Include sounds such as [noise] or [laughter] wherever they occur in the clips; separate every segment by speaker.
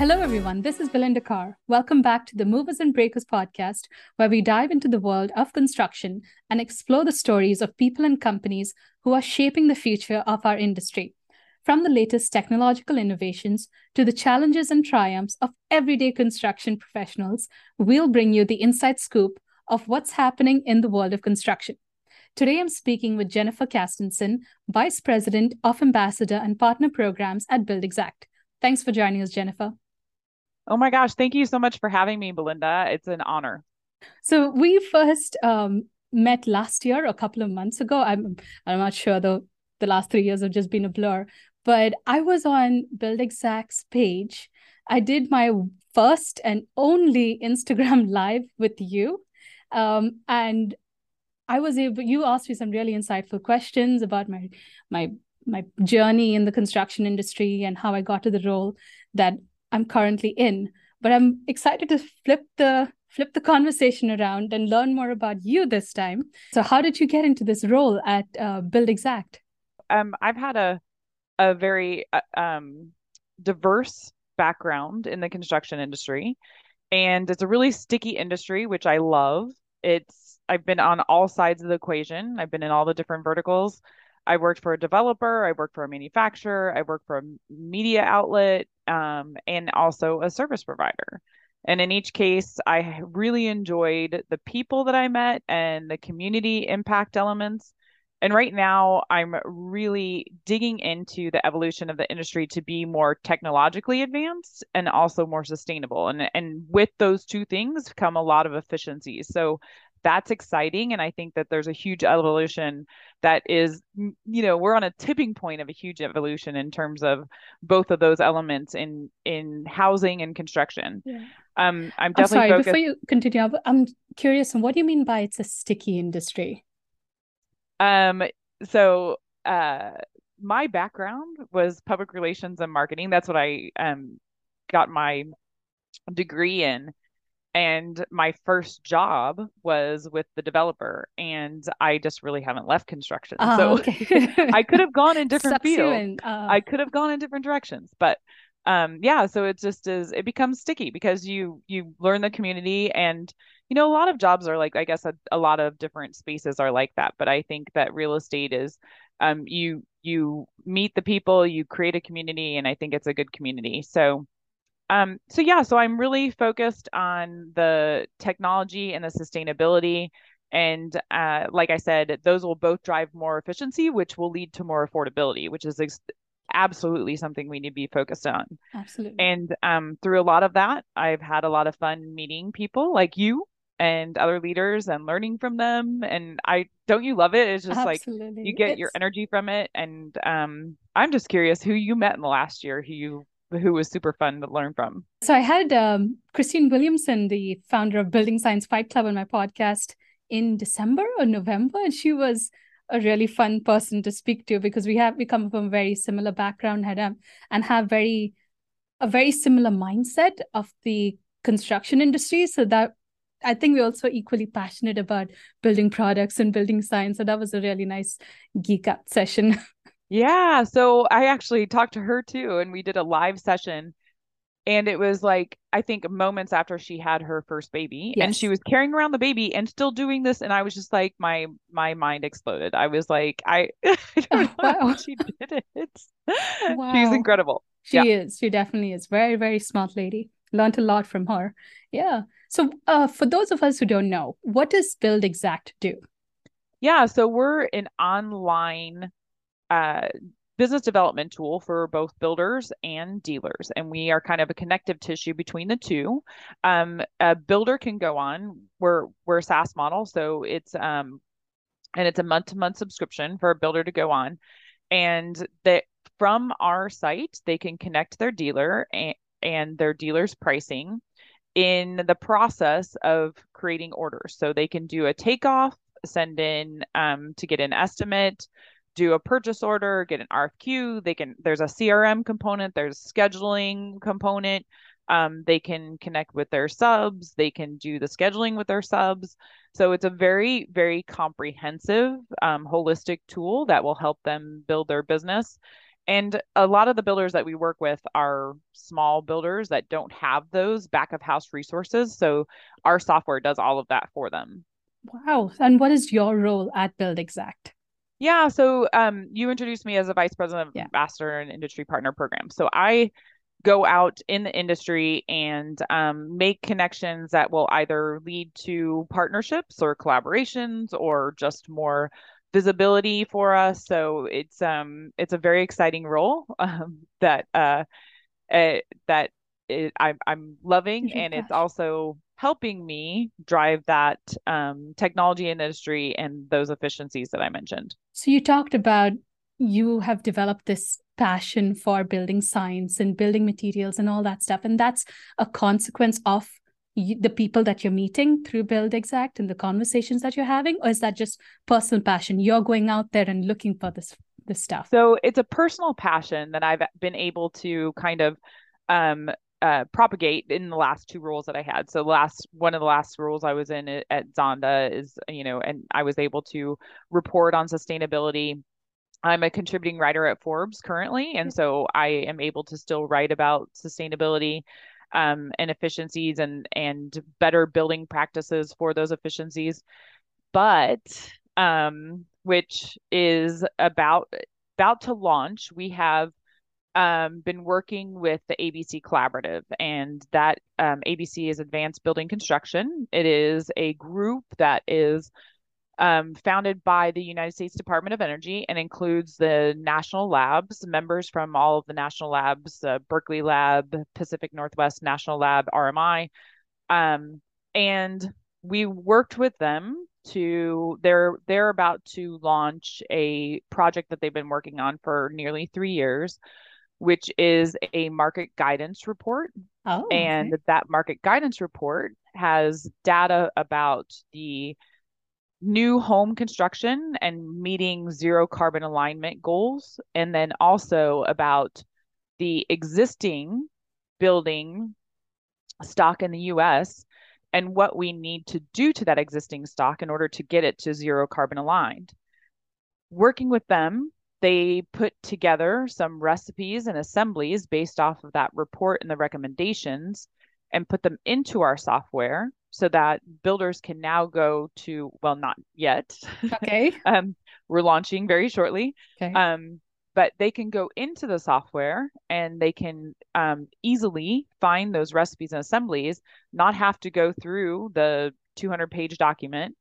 Speaker 1: Hello, everyone. This is Belinda Carr. Welcome back to the Movers and Breakers podcast, where we dive into the world of construction and explore the stories of people and companies who are shaping the future of our industry. From the latest technological innovations to the challenges and triumphs of everyday construction professionals, we'll bring you the inside scoop of what's happening in the world of construction. Today, I'm speaking with Jennifer Castenson, Vice President of Ambassador and Partner Programs at BuildXact. Thanks for joining us, Jennifer.
Speaker 2: Oh my gosh, thank you so much for having me, Belinda. It's an honor.
Speaker 1: So we first um, met last year, a couple of months ago. I'm I'm not sure though. The last three years have just been a blur. But I was on BuildXact's page. I did my first and only Instagram [laughs] live with you, um, and I was able. You asked me some really insightful questions about my my my journey in the construction industry and how I got to the role that I'm currently in. But I'm excited to flip the flip the conversation around and learn more about you this time. So, how did you get into this role at uh, BuildXact?
Speaker 2: Um, I've had a a very uh, um, diverse background in the construction industry, and it's a really sticky industry, which I love. It's I've been on all sides of the equation. I've been in all the different verticals. I worked for a developer, I worked for a manufacturer, I worked for a media outlet, um, and also a service provider. And in each case, I really enjoyed the people that I met and the community impact elements. And right now, I'm really digging into the evolution of the industry to be more technologically advanced and also more sustainable. And, and with those two things come a lot of efficiencies. So that's exciting and i think that there's a huge evolution that is you know we're on a tipping point of a huge evolution in terms of both of those elements in in housing and construction. Yeah. um i'm definitely I'm sorry
Speaker 1: focused... before you continue i'm curious and what do you mean by it's a sticky industry?
Speaker 2: Um so uh my background was public relations and marketing. That's what i um got my degree in and my first job was with the developer and i just really haven't left construction. Oh, so okay. [laughs] i could have gone in different fields. uh... i could have gone in different directions but um yeah so it just is it becomes sticky because you you learn the community and you know a lot of jobs are like i guess a, a lot of different spaces are like that but i think that real estate is um you you meet the people you create a community and i think it's a good community. So um, so yeah, so I'm really focused on the technology and the sustainability. And uh, like I said, those will both drive more efficiency, which will lead to more affordability, which is ex- absolutely something we need to be focused on.
Speaker 1: Absolutely.
Speaker 2: And um, through a lot of that, I've had a lot of fun meeting people like you and other leaders and learning from them. And I don't you love it? It's just absolutely. like you get it's... your energy from it. And um, I'm just curious who you met in the last year, who you who was super fun to learn from.
Speaker 1: So I had um, Christine Williamson, the founder of Building Science Fight Club, on my podcast in December or November, and she was a really fun person to speak to because we have we come from a very similar background had, um, and have very a very similar mindset of the construction industry. So that I think we're also equally passionate about building products and building science. So that was a really nice geek up session. [laughs]
Speaker 2: Yeah. So I actually talked to her too, and we did a live session. And it was like, I think moments after she had her first baby, yes. and she was carrying around the baby and still doing this. And I was just like, my my mind exploded. I was like, I, [laughs] I don't [laughs] know wow. how she did it. Wow. She's incredible.
Speaker 1: She yeah. is. She definitely is. Very, very smart lady. Learned a lot from her. Yeah. So uh, for those of us who don't know, what does Build Exact do?
Speaker 2: Yeah. So we're an online uh, business development tool for both builders and dealers. And we are kind of a connective tissue between the two. Um, a builder can go on, we're, we're a SaaS model. So it's, um, and it's a month to month subscription for a builder to go on. And that from our site, they can connect their dealer and, and their dealer's pricing in the process of creating orders. So they can do a takeoff, send in um, to get an estimate, do a purchase order, get an RFQ. They can there's a CRM component, there's scheduling component. Um, they can connect with their subs. They can do the scheduling with their subs. So it's a very very comprehensive, um, holistic tool that will help them build their business. And a lot of the builders that we work with are small builders that don't have those back of house resources. So our software does all of that for them.
Speaker 1: Wow. And what is your role at Buildxact?
Speaker 2: Yeah, so um, you introduced me as a vice president of yeah. ambassador and industry partner program. So I go out in the industry and um, make connections that will either lead to partnerships or collaborations or just more visibility for us. So it's um it's a very exciting role [laughs] um, that uh, uh that it, I'm I'm loving, and gosh. it's also helping me drive that um, technology industry and those efficiencies that I mentioned.
Speaker 1: So you talked about you have developed this passion for building science and building materials and all that stuff, and that's a consequence of the people that you're meeting through Buildxact and the conversations that you're having, or is that just personal passion? You're going out there and looking for this this stuff.
Speaker 2: So it's a personal passion that I've been able to kind of um, uh, propagate in the last two roles that I had. So last one of the last roles I was in at Zonda is you know, and I was able to report on sustainability. I'm a contributing writer at Forbes currently, and so I am able to still write about sustainability um, and efficiencies and and better building practices for those efficiencies. But um, which is about about to launch, we have um, been working with the ABC Collaborative, and that um, ABC is Advanced Building Construction. It is a group that is um, founded by the United States Department of Energy and includes the national labs, members from all of the national labs, uh, Berkeley Lab, Pacific Northwest National Lab, RMI. Um, and we worked with them to they're they're about to launch a project that they've been working on for nearly three years which is a market guidance report
Speaker 1: oh,
Speaker 2: and okay. that market guidance report has data about the new home construction and meeting zero carbon alignment goals, and then also about the existing building stock in the US and what we need to do to that existing stock in order to get it to zero carbon aligned. Working with them, they put together some recipes and assemblies based off of that report and the recommendations and put them into our software so that builders can now go to well not yet.
Speaker 1: Okay. [laughs]
Speaker 2: Um, we're launching very shortly.
Speaker 1: Okay.
Speaker 2: um, but they can go into the software and they can um, easily find those recipes and assemblies not have to go through the 200 page document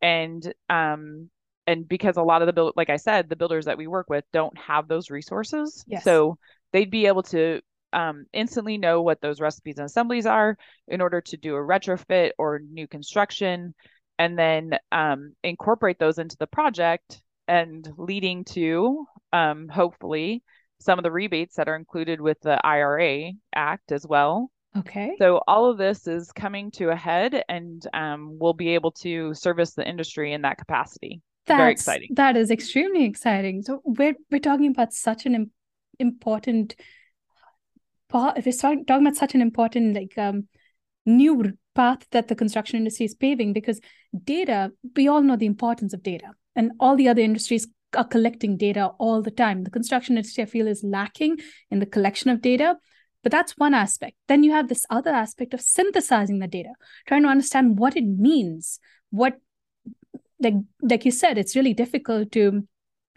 Speaker 2: and um, and because a lot of the build like i said the builders that we work with don't have those resources
Speaker 1: yes.
Speaker 2: so they'd be able to um, instantly know what those recipes and assemblies are in order to do a retrofit or new construction, and then um, incorporate those into the project and leading to um, hopefully some of the rebates that are included with the IRA Act as well.
Speaker 1: Okay.
Speaker 2: So all of this is coming to a head, and um, we'll be able to service the industry in that capacity.
Speaker 1: That's,
Speaker 2: Very exciting.
Speaker 1: That is extremely exciting. So we're we're talking about such an important part. if we're talking about such an important like um, new path that the construction industry is paving because data we all know the importance of data and all the other industries are collecting data all the time the construction industry i feel is lacking in the collection of data but that's one aspect then you have this other aspect of synthesizing the data trying to understand what it means what like like you said it's really difficult to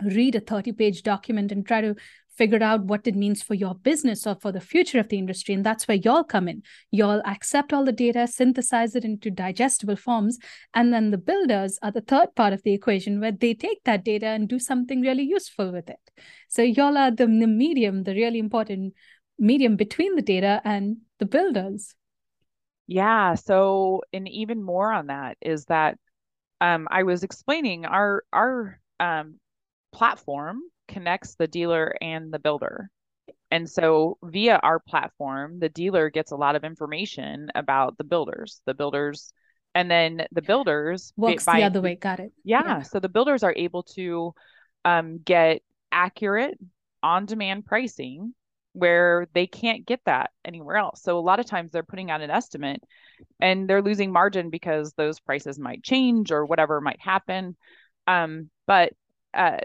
Speaker 1: read a 30 page document and try to figure out what it means for your business or for the future of the industry. And that's where y'all come in. Y'all accept all the data, synthesize it into digestible forms. And then the builders are the third part of the equation where they take that data and do something really useful with it. So y'all are the, the medium, the really important medium between the data and the builders.
Speaker 2: Yeah. So, and even more on that is that um, I was explaining our our um, platform connects the dealer and the builder. And so via our platform, the dealer gets a lot of information about the builders, the builders, and then the builders
Speaker 1: works by, the other way. Got it.
Speaker 2: Yeah, yeah. So the builders are able to um, get accurate on demand pricing where they can't get that anywhere else. So a lot of times they're putting out an estimate and they're losing margin because those prices might change or whatever might happen. Um, but uh,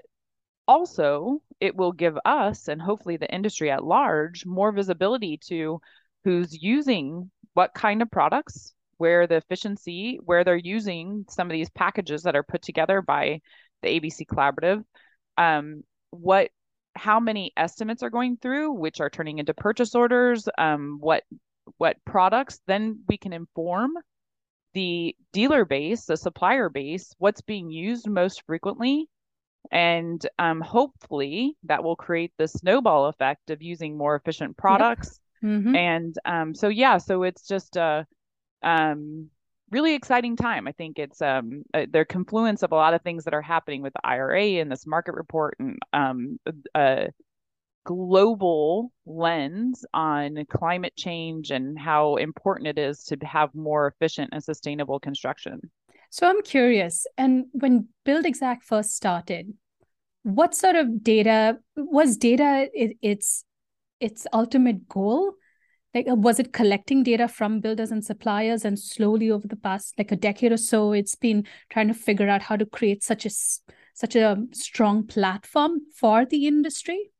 Speaker 2: also it will give us and hopefully the industry at large more visibility to who's using what kind of products where the efficiency where they're using some of these packages that are put together by the abc collaborative um, what how many estimates are going through which are turning into purchase orders um, what what products then we can inform the dealer base the supplier base what's being used most frequently and um, hopefully that will create the snowball effect of using more efficient products yep. mm-hmm. and um, so yeah so it's just a um, really exciting time i think it's um, a, their confluence of a lot of things that are happening with the ira and this market report and um, a global lens on climate change and how important it is to have more efficient and sustainable construction
Speaker 1: so I'm curious, and when Buildxact first started, what sort of data was data it, its its ultimate goal? Like, uh, was it collecting data from builders and suppliers, and slowly over the past like a decade or so, it's been trying to figure out how to create such a such a strong platform for the industry?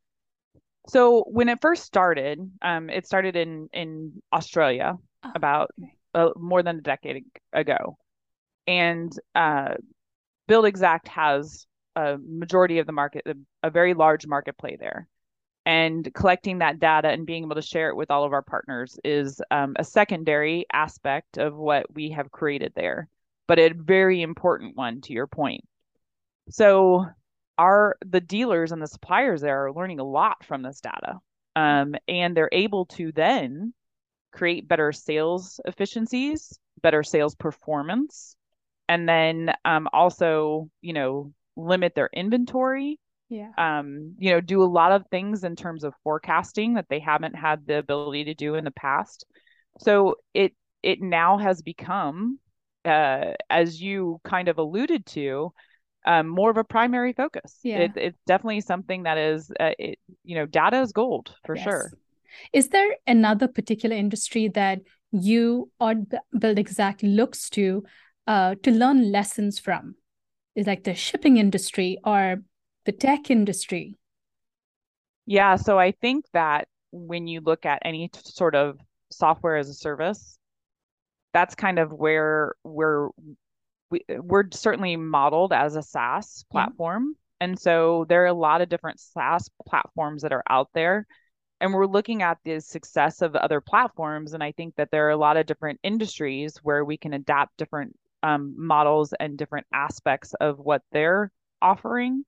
Speaker 2: So when it first started, um, it started in in Australia oh, about okay. uh, more than a decade ago, and uh, Buildxact has a majority of the market, a, a very large market play there. And collecting that data and being able to share it with all of our partners is um, a secondary aspect of what we have created there, but a very important one to your point. So our the dealers and the suppliers there are learning a lot from this data, um, and they're able to then create better sales efficiencies, better sales performance, and then um, also you know limit their inventory
Speaker 1: yeah
Speaker 2: um you know do a lot of things in terms of forecasting that they haven't had the ability to do in the past so it it now has become uh as you kind of alluded to um, more of a primary focus.
Speaker 1: Yeah.
Speaker 2: It, it's definitely something that is, uh, it, you know, data is gold for yes. sure.
Speaker 1: Is there another particular industry that you or Buildxact looks to uh, to learn lessons from is like the shipping industry or the tech industry
Speaker 2: yeah so i think that when you look at any t- sort of software as a service that's kind of where we're we, we're certainly modeled as a SaaS platform. Mm-hmm. And so there are a lot of different SaaS platforms that are out there. And we're looking at the success of other platforms. And I think that there are a lot of different industries where we can adapt different um, models and different aspects of what they're offering.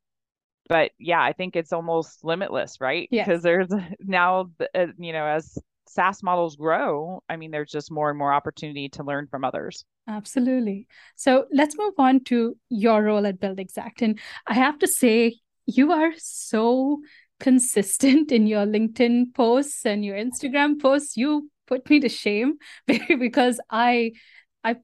Speaker 2: But yeah, I think it's almost limitless, right?
Speaker 1: Because
Speaker 2: yes. there's [laughs] now, uh, you know, as SaaS models grow, I mean, there's just more and more opportunity to learn from others.
Speaker 1: Absolutely. So let's move on to your role at Buildxact. And I have to say, you are so consistent [laughs] in your LinkedIn posts and your Instagram posts. You put me to shame [laughs] because I I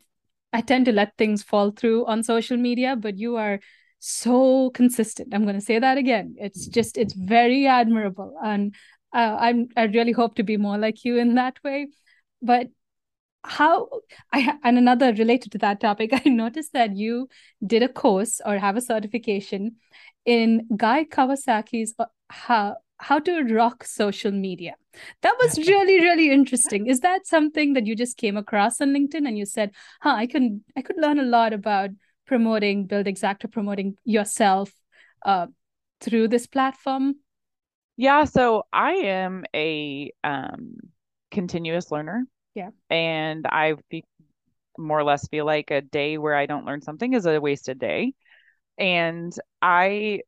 Speaker 1: I tend to let things fall through on social media, but you are so consistent. I'm going to say that again. It's just it's very admirable, and uh, I'm I really hope to be more like you in that way. But how I and another related to that topic, [laughs] I noticed that you did a course or have a certification in Guy Kawasaki's uh, how how to rock social media. That was really, really interesting. Is that something that you just came across on LinkedIn and you said, huh, I can I could learn a lot about promoting Buildxact or promoting yourself uh, through this platform?
Speaker 2: Yeah, so I am a um, continuous learner.
Speaker 1: Yeah.
Speaker 2: And I be, more or less feel like a day where I don't learn something is a wasted day. And I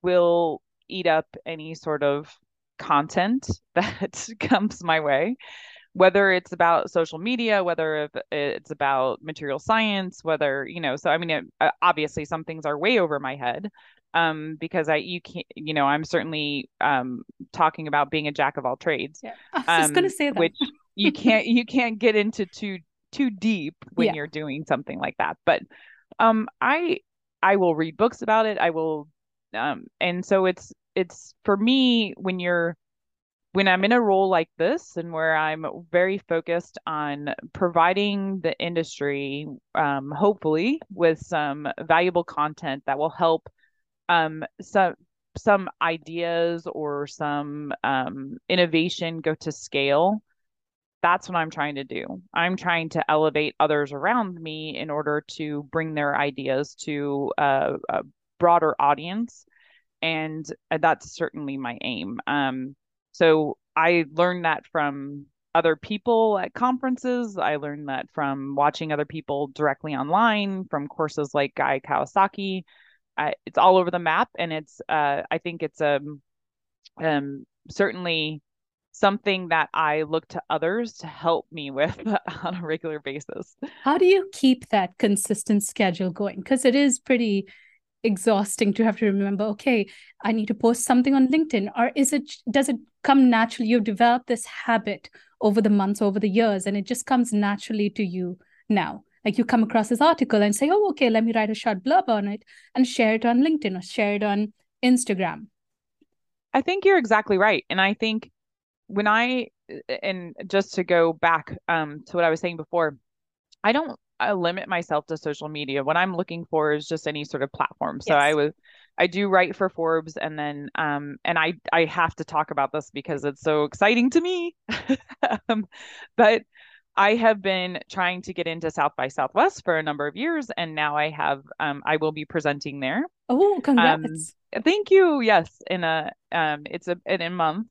Speaker 2: will eat up any sort of content [laughs] that comes my way whether it's about social media whether it's about material science whether you know so i mean it, uh, obviously some things are way over my head um because i you can't you know i'm certainly um talking about being a jack of all trades
Speaker 1: yeah i was um, just gonna say that
Speaker 2: which you can't you can't get into too too deep [laughs] when yeah. you're doing something like that but um i i will read books about it i will um and so it's it's for me when you're when I'm in a role like this and where I'm very focused on providing the industry, um, hopefully, with some valuable content that will help um, some some ideas or some um, innovation go to scale, that's what I'm trying to do. I'm trying to elevate others around me in order to bring their ideas to a, a broader audience. And that's certainly my aim. Um, so I learned that from other people at conferences. I learned that from watching other people directly online, from courses like Guy Kawasaki. Uh, it's all over the map, and it's uh, I think it's um, um, certainly something that I look to others to help me with [laughs] on a regular basis.
Speaker 1: How do you keep that consistent schedule going? Because it is pretty exhausting to have to remember okay i need to post something on linkedin or is it does it come naturally you've developed this habit over the months over the years and it just comes naturally to you now like you come across this article and say oh okay let me write a short blurb on it and share it on linkedin or share it on instagram
Speaker 2: i think you're exactly right and i think when i and just to go back um, to what i was saying before i don't I limit myself to social media. What I'm looking for is just any sort of platform. So yes. I was I do write for Forbes and then um and I I have to talk about this because it's so exciting to me. [laughs] um, but I have been trying to get into South by Southwest for a number of years and now I have um I will be presenting there.
Speaker 1: Oh, congrats.
Speaker 2: Um, thank you. Yes, in a um it's a in a month.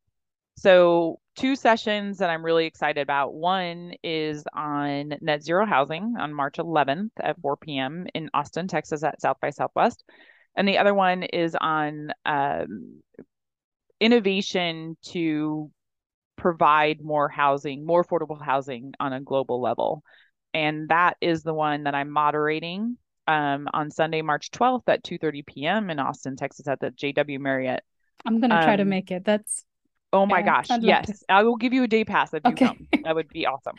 Speaker 2: So two sessions that I'm really excited about. One is on net zero housing on March 11th at 4 p.m. in Austin, Texas at South by Southwest. And the other one is on um, innovation to provide more housing, more affordable housing on a global level. And that is the one that I'm moderating um, on Sunday, March 12th at 2:30 p.m. in Austin, Texas at the JW Marriott.
Speaker 1: I'm gonna try um, to make it. That's
Speaker 2: Oh my yeah, gosh. Yes. I will give you a day pass if okay. you come. That would be awesome.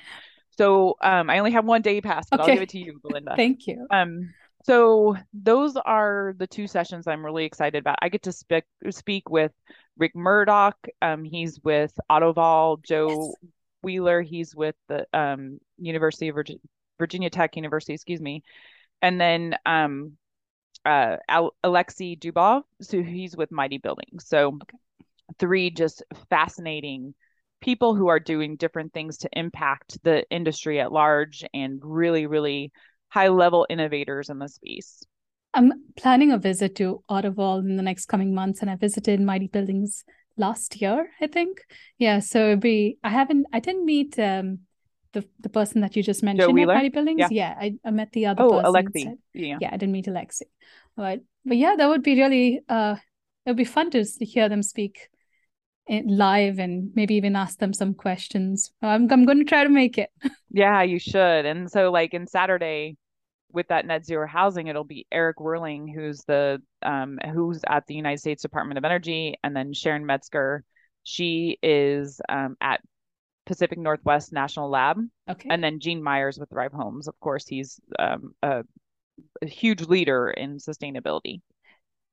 Speaker 2: So um I only have one day pass, but okay. I'll give it to you, Belinda. [laughs]
Speaker 1: Thank you.
Speaker 2: Um so those are the two sessions I'm really excited about. I get to speak speak with Rick Murdoch. Um he's with Autovol, Joe yes. Wheeler, he's with the um University of Virginia, Virginia Tech University, excuse me. And then um uh Alexei Dubov, so he's with Mighty Buildings. So okay three just fascinating people who are doing different things to impact the industry at large and really, really high level innovators in the space.
Speaker 1: I'm planning a visit to Autovol in the next coming months, and I visited Mighty Buildings last year, I think. Yeah, so it'd be. I haven't. I didn't meet um, the the person that you just mentioned at Mighty Buildings. Yeah, yeah I, I met the other.
Speaker 2: Oh,
Speaker 1: person
Speaker 2: Alexi. Yeah,
Speaker 1: yeah, I didn't meet Alexi. But but yeah, that would be really. Uh, it would be fun to hear them speak live and maybe even ask them some questions. I'm I'm going to try to make it. [laughs]
Speaker 2: yeah, you should. And so like in Saturday with that net zero housing, it'll be Eric Werling, who's the um who's at the United States Department of Energy, and then Cheryn Metzger. She is um, at Pacific Northwest National Lab.
Speaker 1: Okay.
Speaker 2: And then Gene Myers with Thrive Homes. Of course, he's um, a, a huge leader in sustainability.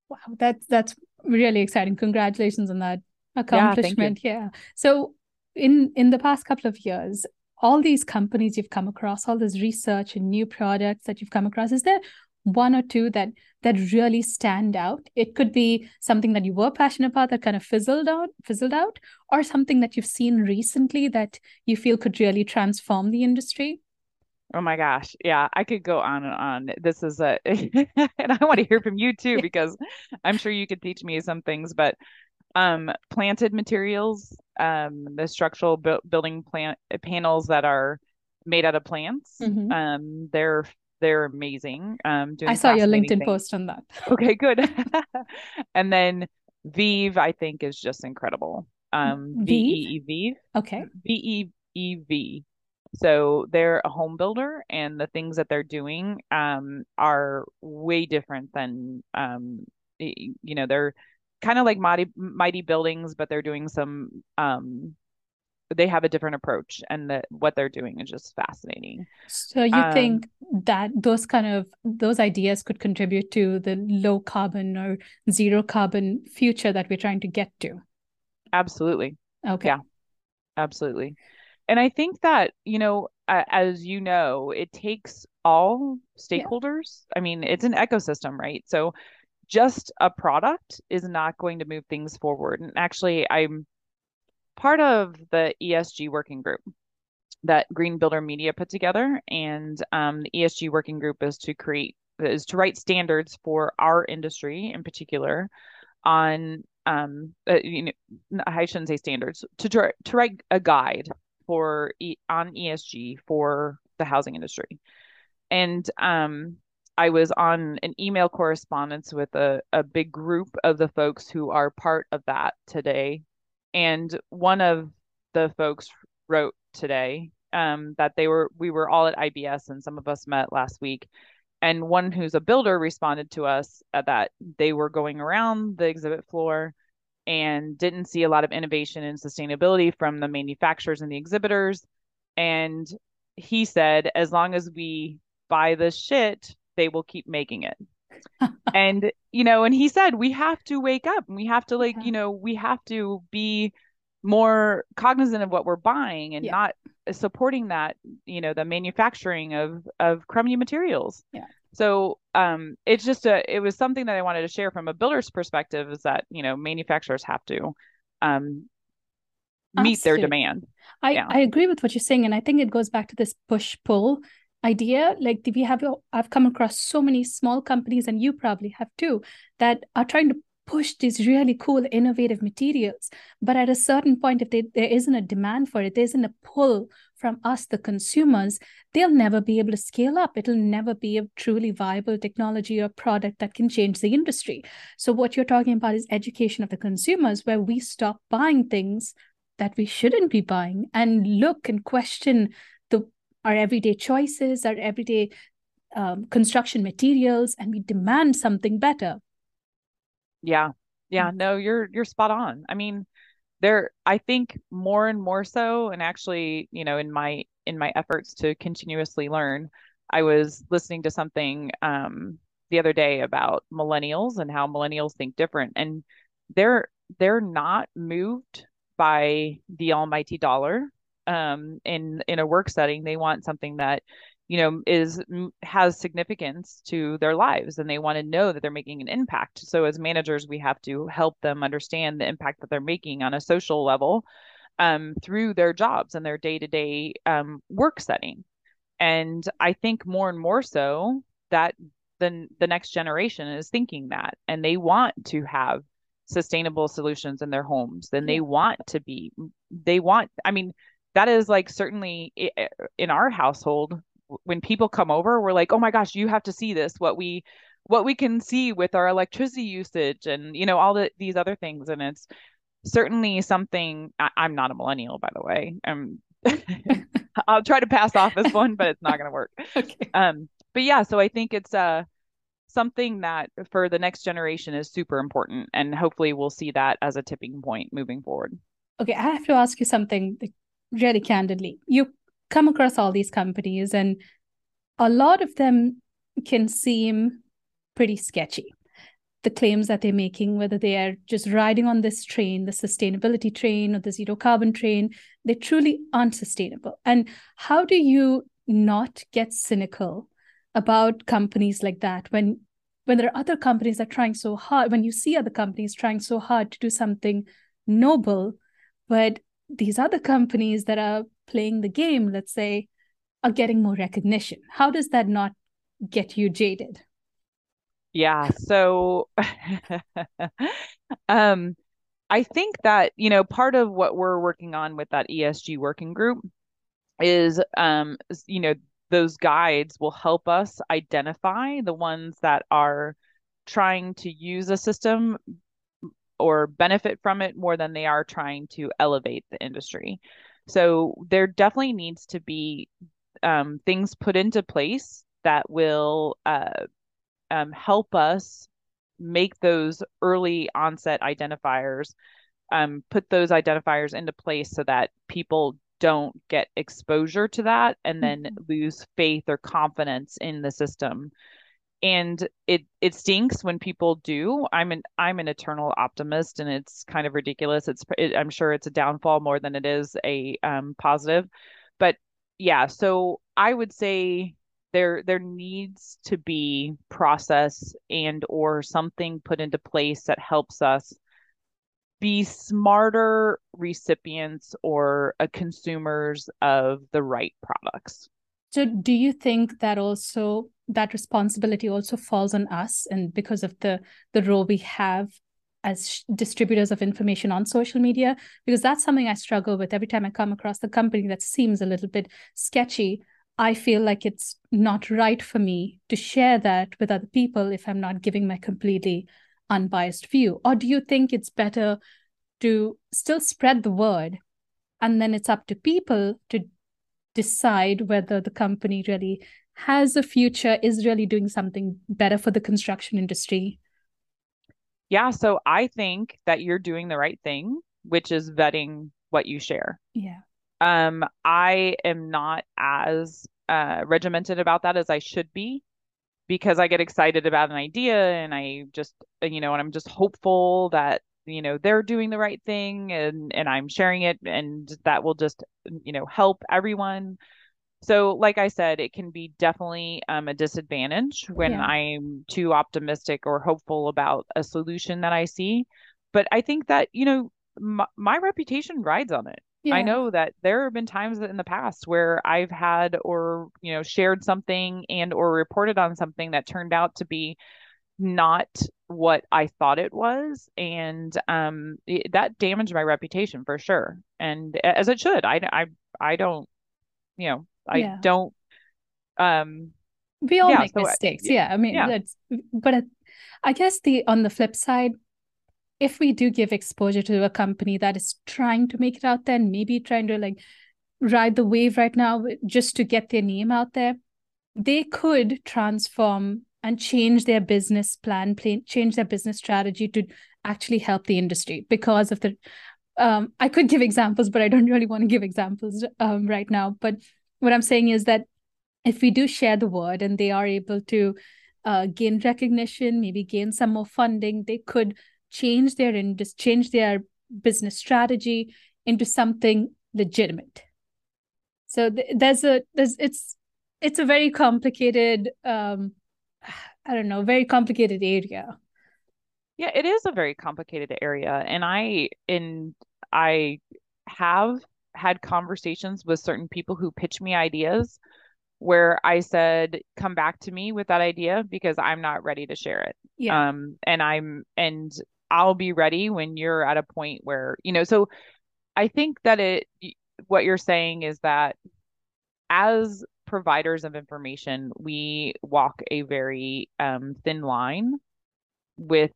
Speaker 1: Wow, that's that's really exciting. Congratulations on that accomplishment yeah, yeah so in in the past couple of years all these companies you've come across all this research and new products that you've come across is there one or two that that really stand out it could be something that you were passionate about that kind of fizzled out fizzled out or something that you've seen recently that you feel could really transform the industry
Speaker 2: Oh my gosh. Yeah, I could go on and on. This is a [laughs] and I want to hear from you too because I'm sure you could teach me some things, but um, planted materials, um, the structural bu- building plant panels that are made out of plants. Mm-hmm. Um, they're they're amazing. Um,
Speaker 1: I saw your LinkedIn things. post on that. [laughs]
Speaker 2: Okay, good. [laughs] and then Veev, I think, is just incredible. Um, V E E V.
Speaker 1: Okay.
Speaker 2: V E E V. So they're a home builder, and the things that they're doing um, are way different than um, you know they're kind of like mighty mighty buildings but they're doing some um they have a different approach and that what they're doing is just fascinating.
Speaker 1: So you um, think that those kind of those ideas could contribute to the low carbon or zero carbon future that we're trying to get to?
Speaker 2: Absolutely.
Speaker 1: Okay.
Speaker 2: Yeah. Absolutely. And i think that you know uh, as you know it takes all stakeholders. Yeah. i mean it's an ecosystem right? So just a product is not going to move things forward. And actually, I'm part of the ESG working group that Green Builder Media put together, and um, the ESG working group is to create is to write standards for our industry in particular on um uh, you know I shouldn't say standards to to write a guide for on ESG for the housing industry. And um I was on an email correspondence with a, a big group of the folks who are part of that today. And one of the folks wrote today um, that they were we were all at IBS and some of us met last week and one who's a builder responded to us that they were going around the exhibit floor and didn't see a lot of innovation and sustainability from the manufacturers and the exhibitors. And he said, as long as we buy the shit, they will keep making it. and, you know, and he said, we have to wake up and we have to, like, yeah. you know, we have to be more cognizant of what we're buying and yeah. not supporting that you know the manufacturing of of crummy materials
Speaker 1: yeah
Speaker 2: so um it's just a it was something that i wanted to share from a builder's perspective is that you know manufacturers have to um meet Absolutely. their demand
Speaker 1: i yeah. i agree with what you're saying and i think it goes back to this push pull idea like we have i've come across so many small companies and you probably have too that are trying to push these really cool innovative materials. But at a certain point if they, there isn't a demand for it there isn't a pull from us the consumers they'll never be able to scale up. It'll never be a truly viable technology or product that can change the industry. So what you're talking about is education of the consumers where we stop buying things that we shouldn't be buying and look and question our everyday choices our everyday um, construction materials and we demand something better
Speaker 2: yeah. Yeah, mm. no, you're you're spot on. I mean, there I think more and more so and actually, you know, in my in my efforts to continuously learn, I was listening to something um the other day about millennials and how millennials think different and they're they're not moved by the almighty dollar um in in a work setting they want something that you know is has significance to their lives and they want to know that they're making an impact. So as managers we have to help them understand the impact that they're making on a social level um, through their jobs and their day-to-day um, work setting. And i think more and more so that the, the next generation is thinking that and they want to have sustainable solutions in their homes then they want to be they want i mean that is like certainly in our household when people come over we're like oh my gosh you have to see this what we what we can see with our electricity usage and you know all the, these other things. And it's certainly something I, am not a millennial by the way. I'm [laughs] [laughs] i'll try to pass off this one but it's not going to work. [laughs] Okay. um but yeah so i think it's uh something that for the next generation is super important and hopefully we'll see that as a tipping point moving forward.
Speaker 1: Okay i have to ask you something really candidly you come across all these companies, and a lot of them can seem pretty sketchy. The claims that they're making, whether they are just riding on this train, the sustainability train or the zero carbon train, they truly aren't sustainable. And how do you not get cynical about companies like that when when there are other companies that are trying so hard, when you see other companies trying so hard to do something noble, but these other companies that are playing the game, let's say, are getting more recognition. How does that not get you jaded?
Speaker 2: Yeah. So [laughs] um I think that, you know, part of what we're working on with that ESG working group is um you know, those guides will help us identify the ones that are trying to use a system or benefit from it more than they are trying to elevate the industry. So there definitely needs to be um, things put into place that will uh, um, help us make those early onset identifiers, um, put those identifiers into place so that people don't get exposure to that and then mm-hmm. lose faith or confidence in the system and it it stinks when people do. I'm an i'm an eternal optimist and it's kind of ridiculous. It's it, i'm sure it's a downfall more than it is a um, positive. But yeah so i would say there there needs to be process and or something put into place that helps us be smarter recipients or uh, consumers of the right products.
Speaker 1: So do you think that also that responsibility also falls on us and because of the the role we have as distributors of information on social media because that's something I struggle with every time I come across the company that seems a little bit sketchy I feel like it's not right for me to share that with other people if I'm not giving my completely unbiased view? Or do you think it's better to still spread the word and then it's up to people to decide whether the company really has a future, is really doing something better for the construction industry?
Speaker 2: Yeah, so I think that you're doing the right thing, which is vetting what you share.
Speaker 1: Yeah.
Speaker 2: Um, I am not as uh, regimented about that as I should be because I get excited about an idea and I just, uh, you know, and I'm just hopeful that, you know, they're doing the right thing and, and I'm sharing it and that will just, you know, help everyone. So, like I said, it can be definitely um, a disadvantage when yeah. I'm too optimistic or hopeful about a solution that I see. But I think that, you know, my, my reputation rides on it. Yeah. I know that there have been times in the past where I've had or, you know, shared something and or reported on something that turned out to be not what I thought it was and um it, that damaged my reputation for sure and as it should I I I don't you know I yeah. don't um
Speaker 1: we all yeah, make so mistakes. I, yeah I mean that's but I guess the on the flip side if we do give exposure to a company that is trying to make it out there and maybe trying to like ride the wave right now just to get their name out there they could transform and change their business plan change their business strategy to actually help the industry because of the um, i could give examples but i don't really want to give examples um, right now but what i'm saying is that if we do share the word and they are able to uh, gain recognition maybe gain some more funding they could change their just change their business strategy into something legitimate. So th- there's a there's it's it's a very complicated um i don't know very complicated area.
Speaker 2: Yeah it is a very complicated area. And i in i have had conversations with certain people who pitch me ideas where I said, come back to me with that idea because I'm not ready to share it. Yeah. Um, and I'm, and I'll be ready when you're at a point where, you know, so I think that it, what you're saying is that as providers of information, we walk a very um, thin line with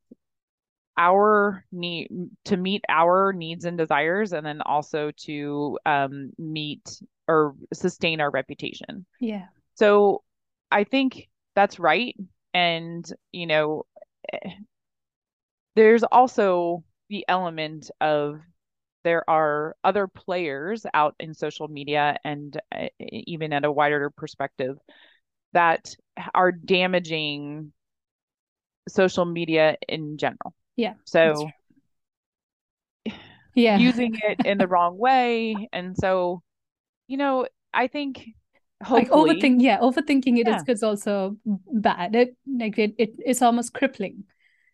Speaker 2: our need to meet our needs and desires and then also to um, meet or sustain our reputation.
Speaker 1: Yeah.
Speaker 2: So I think that's right. And, you know, eh, there's also the element of there are other players out in social media and uh, even at a wider perspective that are damaging social media in general.
Speaker 1: Yeah.
Speaker 2: So yeah. using it in the wrong [laughs] way and so you know, I think hopefully
Speaker 1: like overthink yeah, overthinking it yeah. is, also bad. It like it, it it's almost crippling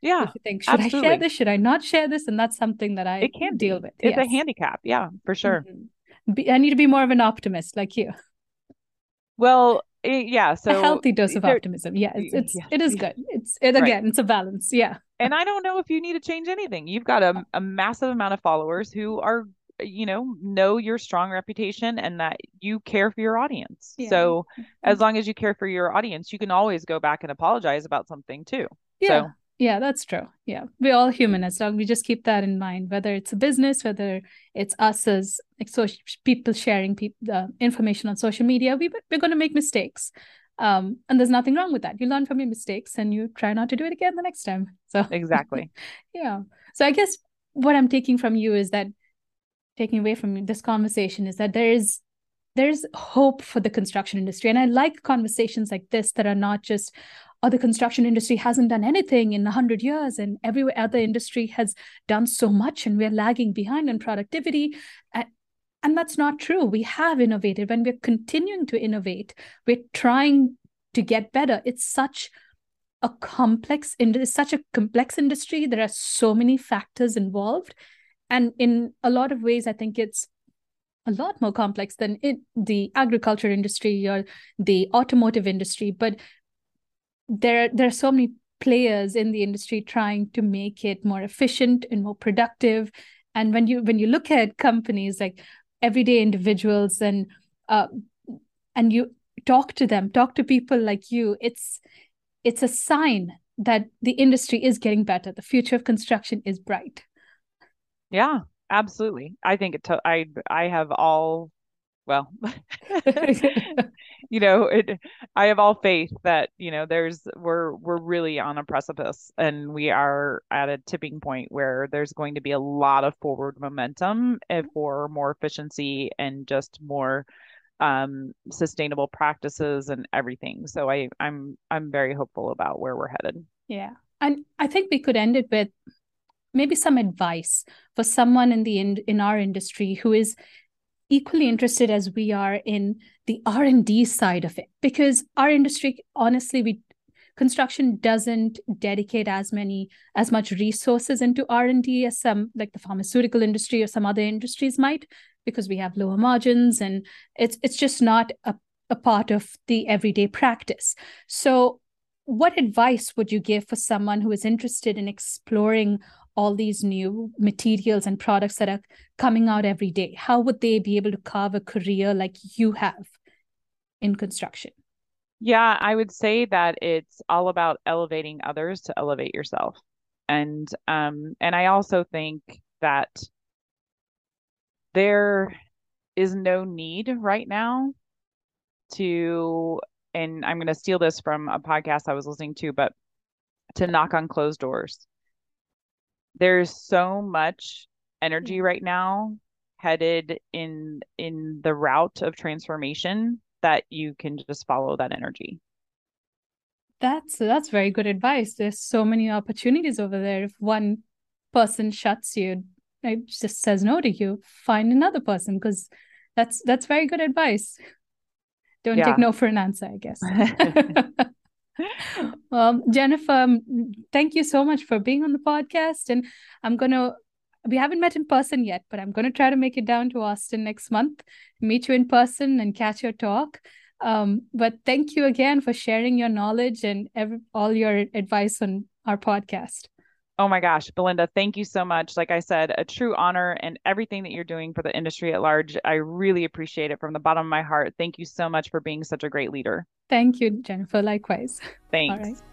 Speaker 2: yeah.
Speaker 1: You think, should absolutely. I share this? Should I not share this? And that's something that I it can deal with.
Speaker 2: It's yes. a handicap. Yeah, for sure.
Speaker 1: Mm-hmm. Be, I need to be more of an optimist like you.
Speaker 2: Well, yeah. So
Speaker 1: a healthy dose of optimism. Yeah, it's, it's yeah, it is good. It's it again. Right. It's a balance. Yeah.
Speaker 2: And I don't know if you need to change anything. You've got a, a massive amount of followers who are you know know your strong reputation and that you care for your audience yeah. so as long as you care for your audience you can always go back and apologize about something too
Speaker 1: yeah so, yeah, that's true. Yeah, we're all human as long we just keep that in mind. Whether it's a business, whether it's us as like social people sharing pe- uh, information on social media, we we're going to make mistakes, um, and there's nothing wrong with that. You learn from your mistakes and you try not to do it again the next time. [laughs] So
Speaker 2: exactly. [laughs]
Speaker 1: yeah. So I guess what I'm taking from you is that taking away from this conversation is that there is there's hope for the construction industry and i like conversations like this that are not just oh, the construction industry hasn't done anything in 100 years and every other industry has done so much and we're lagging behind in productivity. And, that's not true. We have innovated. And we're continuing to innovate. We're trying to get better. It's such a complex it's such a complex industry. There are so many factors involved. And in a lot of ways i think it's a lot more complex than it, the agriculture industry or the automotive industry. But there there are so many players in the industry trying to make it more efficient and more productive. And when you when you look at companies like everyday individuals and uh, and you talk to them talk to people like you it's it's a sign that the industry is getting better. The future of construction is bright.
Speaker 2: Yeah absolutely. I think it to- i i have all well [laughs] [laughs] you know it i have all faith that you know there's we're we're really on a precipice and we are at a tipping point where there's going to be a lot of forward momentum eh, for more efficiency and just more um sustainable practices and everything. So i i'm i'm very hopeful about where we're headed.
Speaker 1: Yeah. And i think we could end it with maybe some advice for someone in the in, in our industry who is equally interested as we are in the r&d side of it because our industry honestly we construction doesn't dedicate as many as much resources into r&d as some like the pharmaceutical industry or some other industries might because we have lower margins and it's it's just not a, a part of the everyday practice. So what advice would you give for someone who is interested in exploring all these new materials and products that are coming out every day how would they be able to carve a career like you have in construction?
Speaker 2: Yeah i would say that it's all about elevating others to elevate yourself. And um and i also think that there is no need right now to and i'm going to steal this from a podcast i was listening to but to knock on closed doors there's so much energy mm-hmm. right now headed in in the route of transformation that you can just follow that energy.
Speaker 1: That's that's very good advice. There's so many opportunities over there. If one person shuts you it just says no to you find another person because that's that's very good advice. Don't yeah. take no for an answer i guess [laughs] [laughs] well, Jennifer, um, thank you so much for being on the podcast. And I'm going to, we haven't met in person yet, but I'm going to try to make it down to Austin next month, meet you in person and catch your talk. Um, but thank you again for sharing your knowledge and every, all your advice on our podcast.
Speaker 2: Oh my gosh, Belinda, thank you so much. Like I said, a true honor and everything that you're doing for the industry at large. I really appreciate it from the bottom of my heart. Thank you so much for being such a great leader.
Speaker 1: Thank you, Jennifer. Likewise. [laughs]
Speaker 2: Thanks.